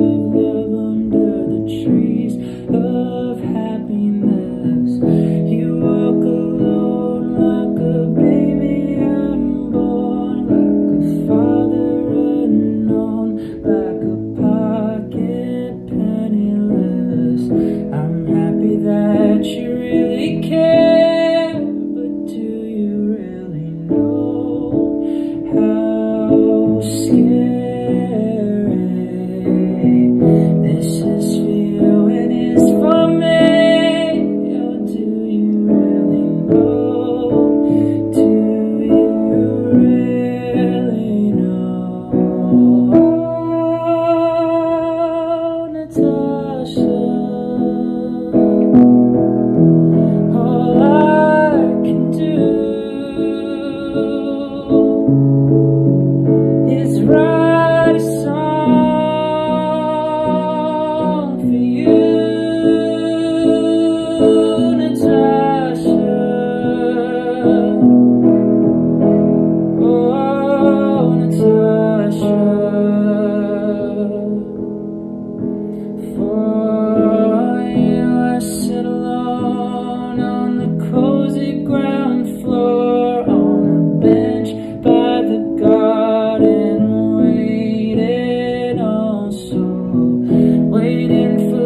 live now. proud. waiting for